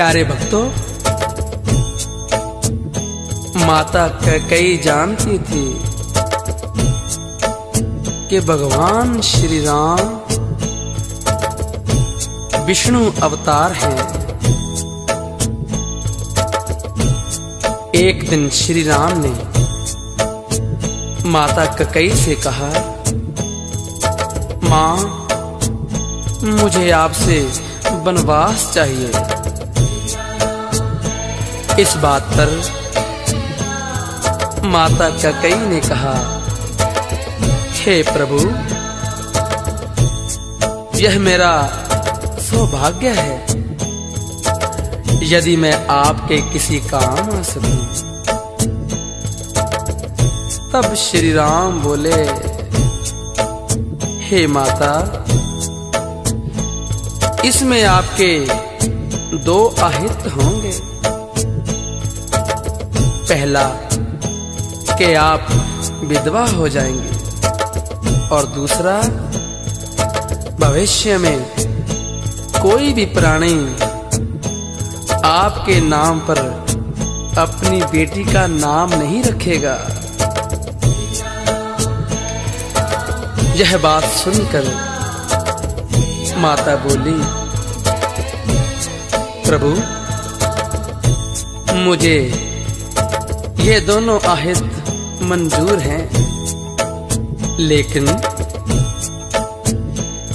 प्यारे भक्तों, माता कई जानती थी कि भगवान श्री राम विष्णु अवतार हैं। एक दिन श्री राम ने माता ककई से कहा, माँ, मुझे आपसे वनवास चाहिए। इस बात पर माता ककई ने कहा, हे प्रभु, यह मेरा सौभाग्य है। यदि मैं आपके किसी काम आ सकूँ, तब श्री राम बोले, हे माता, इसमें आपके दो अहित होंगे। पहला कि आप विधवा हो जाएँगे और दूसरा, भविष्य में कोई भी प्राणी आपके नाम पर अपनी बेटी का नाम नहीं रखेगा। यह बात सुनकर माता बोली, प्रभु, मुझे ये दोनों आहित मंजूर हैं, लेकिन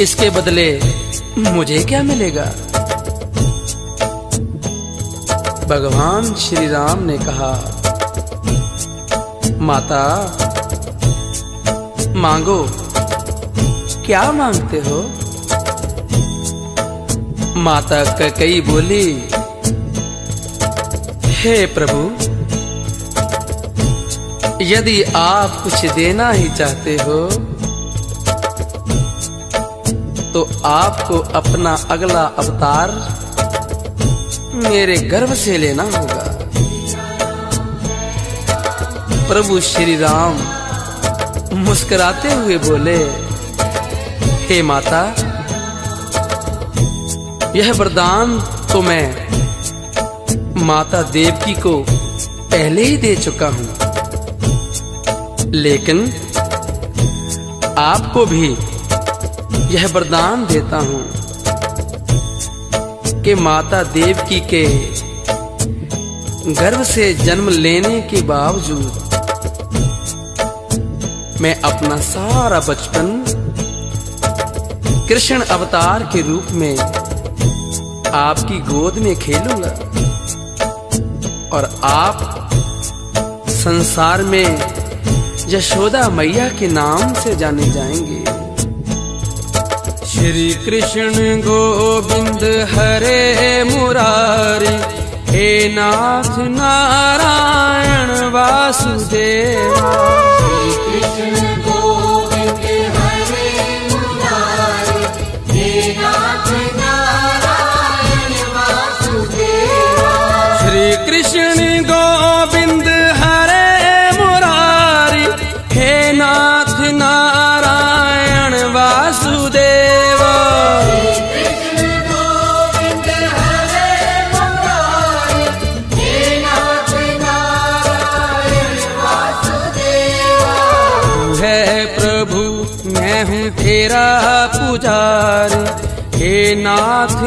इसके बदले मुझे क्या मिलेगा? भगवान श्री राम ने कहा, माता, मांगो। क्या मांगते हो? माता कई बोली, हे प्रभु यदि आप कुछ देना ही चाहते हो तो आपको अपना अगला अवतार मेरे गर्भ से लेना होगा। प्रभु श्री राम मुस्कुराते हुए बोले, हे माता, यह वरदान तो मैं माता देवकी को पहले ही दे चुका हूँ। लेकिन आपको भी यह वरदान देता हूँ कि माता देवकी के गर्भ से जन्म लेने के बावजूद मैं अपना सारा बचपन कृष्ण अवतार के रूप में आपकी गोद में खेलूँगा और आप संसार में यशोदा मैया के नाम से जाने जाएँगे। श्री कृष्ण गोविंद हरे मुरारी हे नाथ नारायण वासुदेवा। कृष्ण गोविंद हरे मुरारी हे नाथ नारायण वासुदेवा। श्री कृष्ण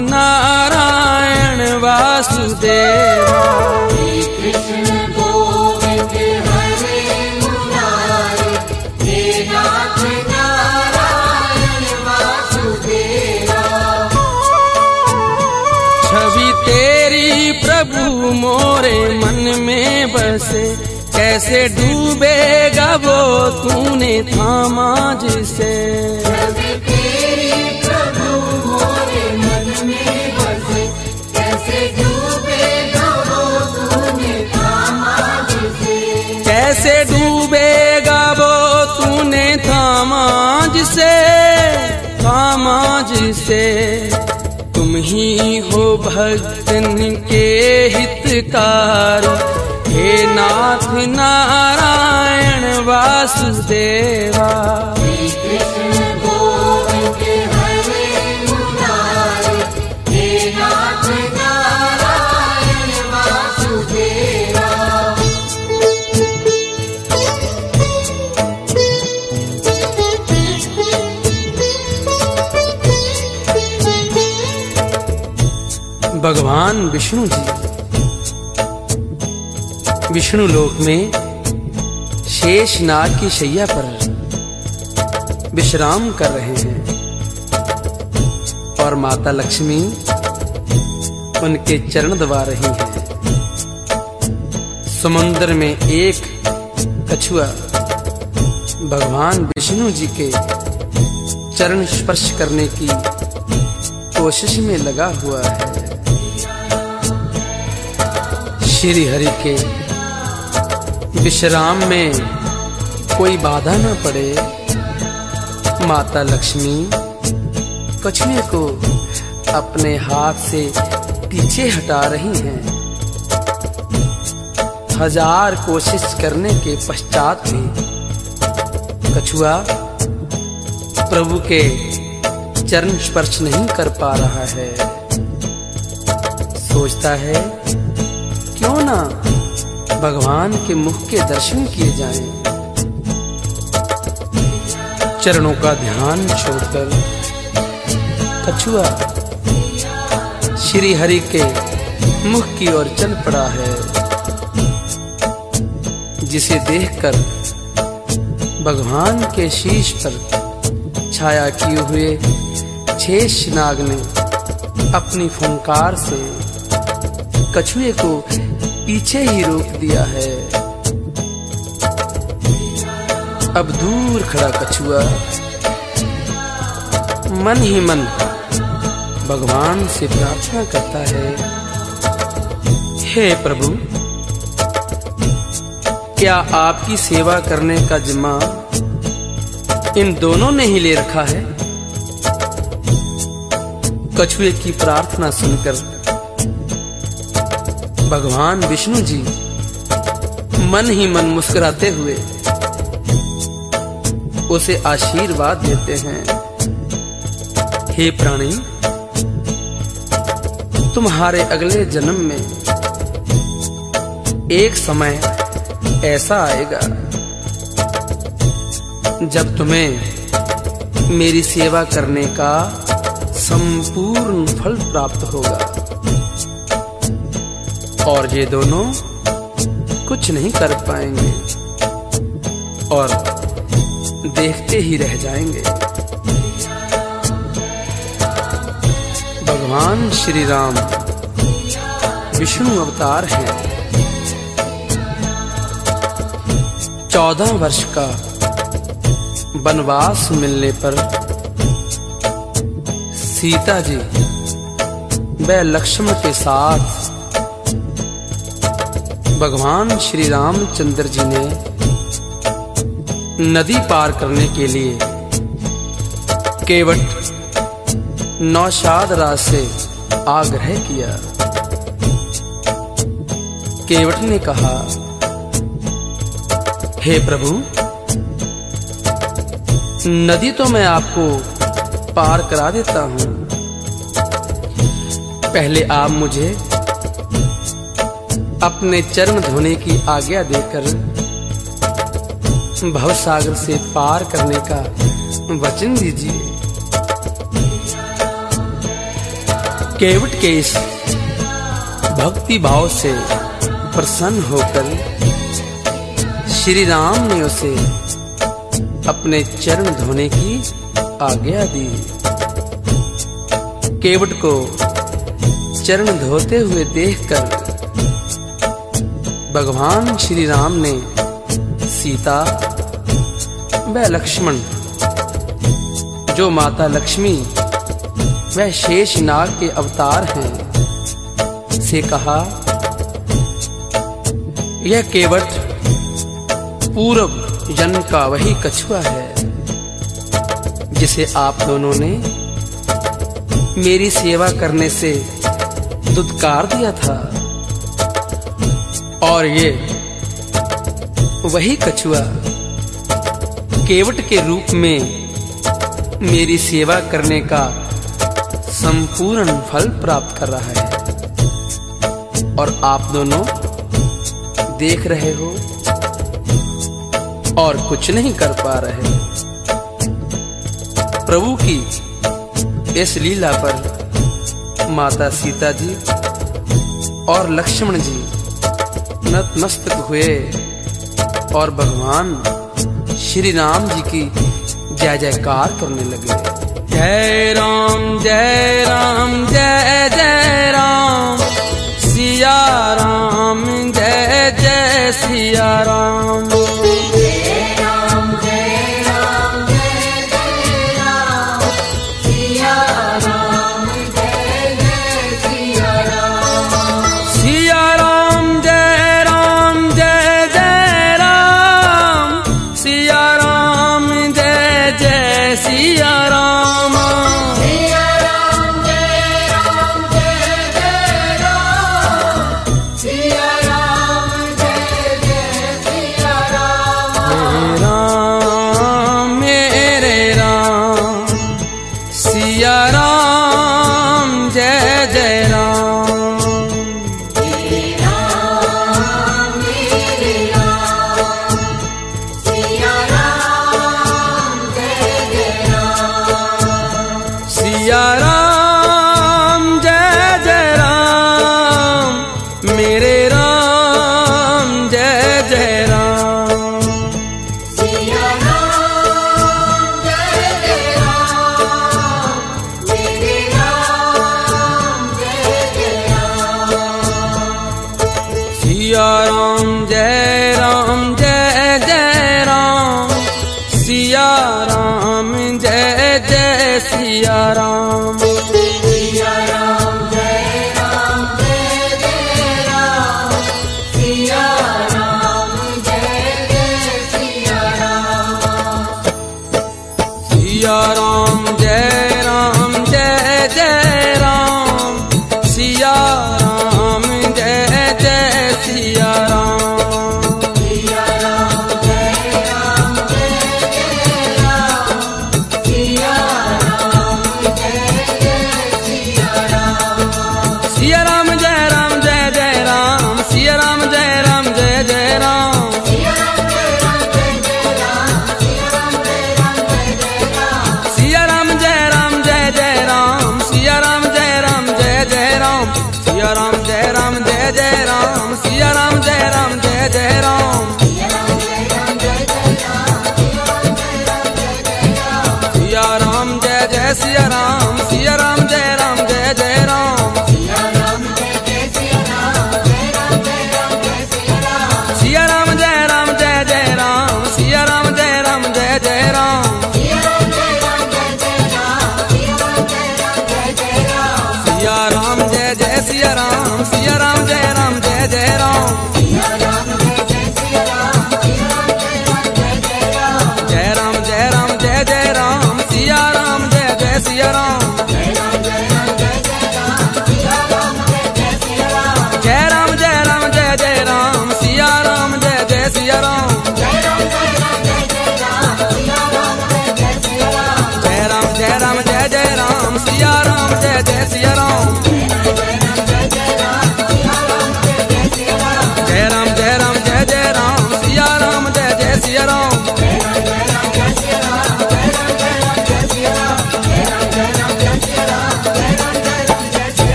नारायण वासुदेवा। छवि तेरी प्रभु मोरे मन में बसे कैसे डूबेगा वो तूने थामा जिसे। कैसे डूबेगा वो तूने थामा जिसे थामा जिसे तुम ही हो भक्तन के हितकार, हे नाथ नारायण वासुदेवा। भगवान विष्णु जी। विष्णु लोक में शेष नाग की शैया पर विश्राम कर रहे हैं और माता लक्ष्मी उनके चरण दबा रही हैं। समुद्र में एक कछुआ भगवान विष्णु जी के चरण स्पर्श करने की कोशिश में लगा हुआ है। श्री हरि के विश्राम में कोई बाधा न पड़े। माता लक्ष्मी कछुए को अपने हाथ से पीछे हटा रही हैं। हज़ार कोशिश करने के पश्चात भी कछुआ प्रभु के चरण स्पर्श नहीं कर पा रहा है। सोचता है क्यों ना भगवान के मुख के दर्शन किए जाएँ। चरणों का ध्यान छोड़कर कछुआ श्री हरि के मुख की ओर चल पड़ा है, जिसे देखकर भगवान के शीश पर छाया किए हुए शेष नाग ने अपनी फुंकार से कछुए को पीछे ही रोक दिया है। अब दूर खड़ा कछुआ। मन ही मन भगवान से प्रार्थना करता है। हे प्रभु, क्या आपकी सेवा करने का जिम्मा इन दोनों ने ही ले रखा है? कछुए की प्रार्थना सुनकर भगवान विष्णु जी मन ही मन मुस्कुराते हुए उसे आशीर्वाद देते हैं। हे प्राणी, तुम्हारे अगले जन्म में एक समय ऐसा आएगा जब तुम्हें मेरी सेवा करने का संपूर्ण फल प्राप्त होगा। और ये दोनों कुछ नहीं कर पाएँगे और देखते ही रह जाएँगे। भगवान श्री राम विष्णु अवतार हैं। चौदह वर्ष का वनवास मिलने पर सीता जी व लक्ष्मण के साथ भगवान श्री रामचंद्र जी ने नदी पार करने के लिए केवट नौशाद राज से आग्रह किया। केवट ने कहा, हे प्रभु, नदी तो मैं आपको पार करा देता हूँ। पहले आप मुझे अपने चरण धोने की आज्ञा देकर भवसागर से पार करने का वचन दीजिए। केवट के इस भक्ति भाव से प्रसन्न होकर श्री राम ने उसे अपने चरण धोने की आज्ञा दी। केवट को चरण धोते हुए देखकर भगवान श्री राम ने सीता व लक्ष्मण, जो माता लक्ष्मी व शेष नाग के अवतार हैं, से कहा, यह केवट पूर्व जन्म का वही कछुआ है, जिसे आप दोनों ने मेरी सेवा करने से दुदकार दिया था। और ये वही कछुआ केवट के रूप में मेरी सेवा करने का संपूर्ण फल प्राप्त कर रहा है। और आप दोनों देख रहे हो और कुछ नहीं कर पा रहे। प्रभु की इस लीला पर माता सीता जी और लक्ष्मण जी नतमस्तक हुए। और भगवान श्री राम जी की जय जयकार करने लगे। जय राम जय राम, जय जय राम। सिया राम, जय जय सिया राम। जय राम सिया राम।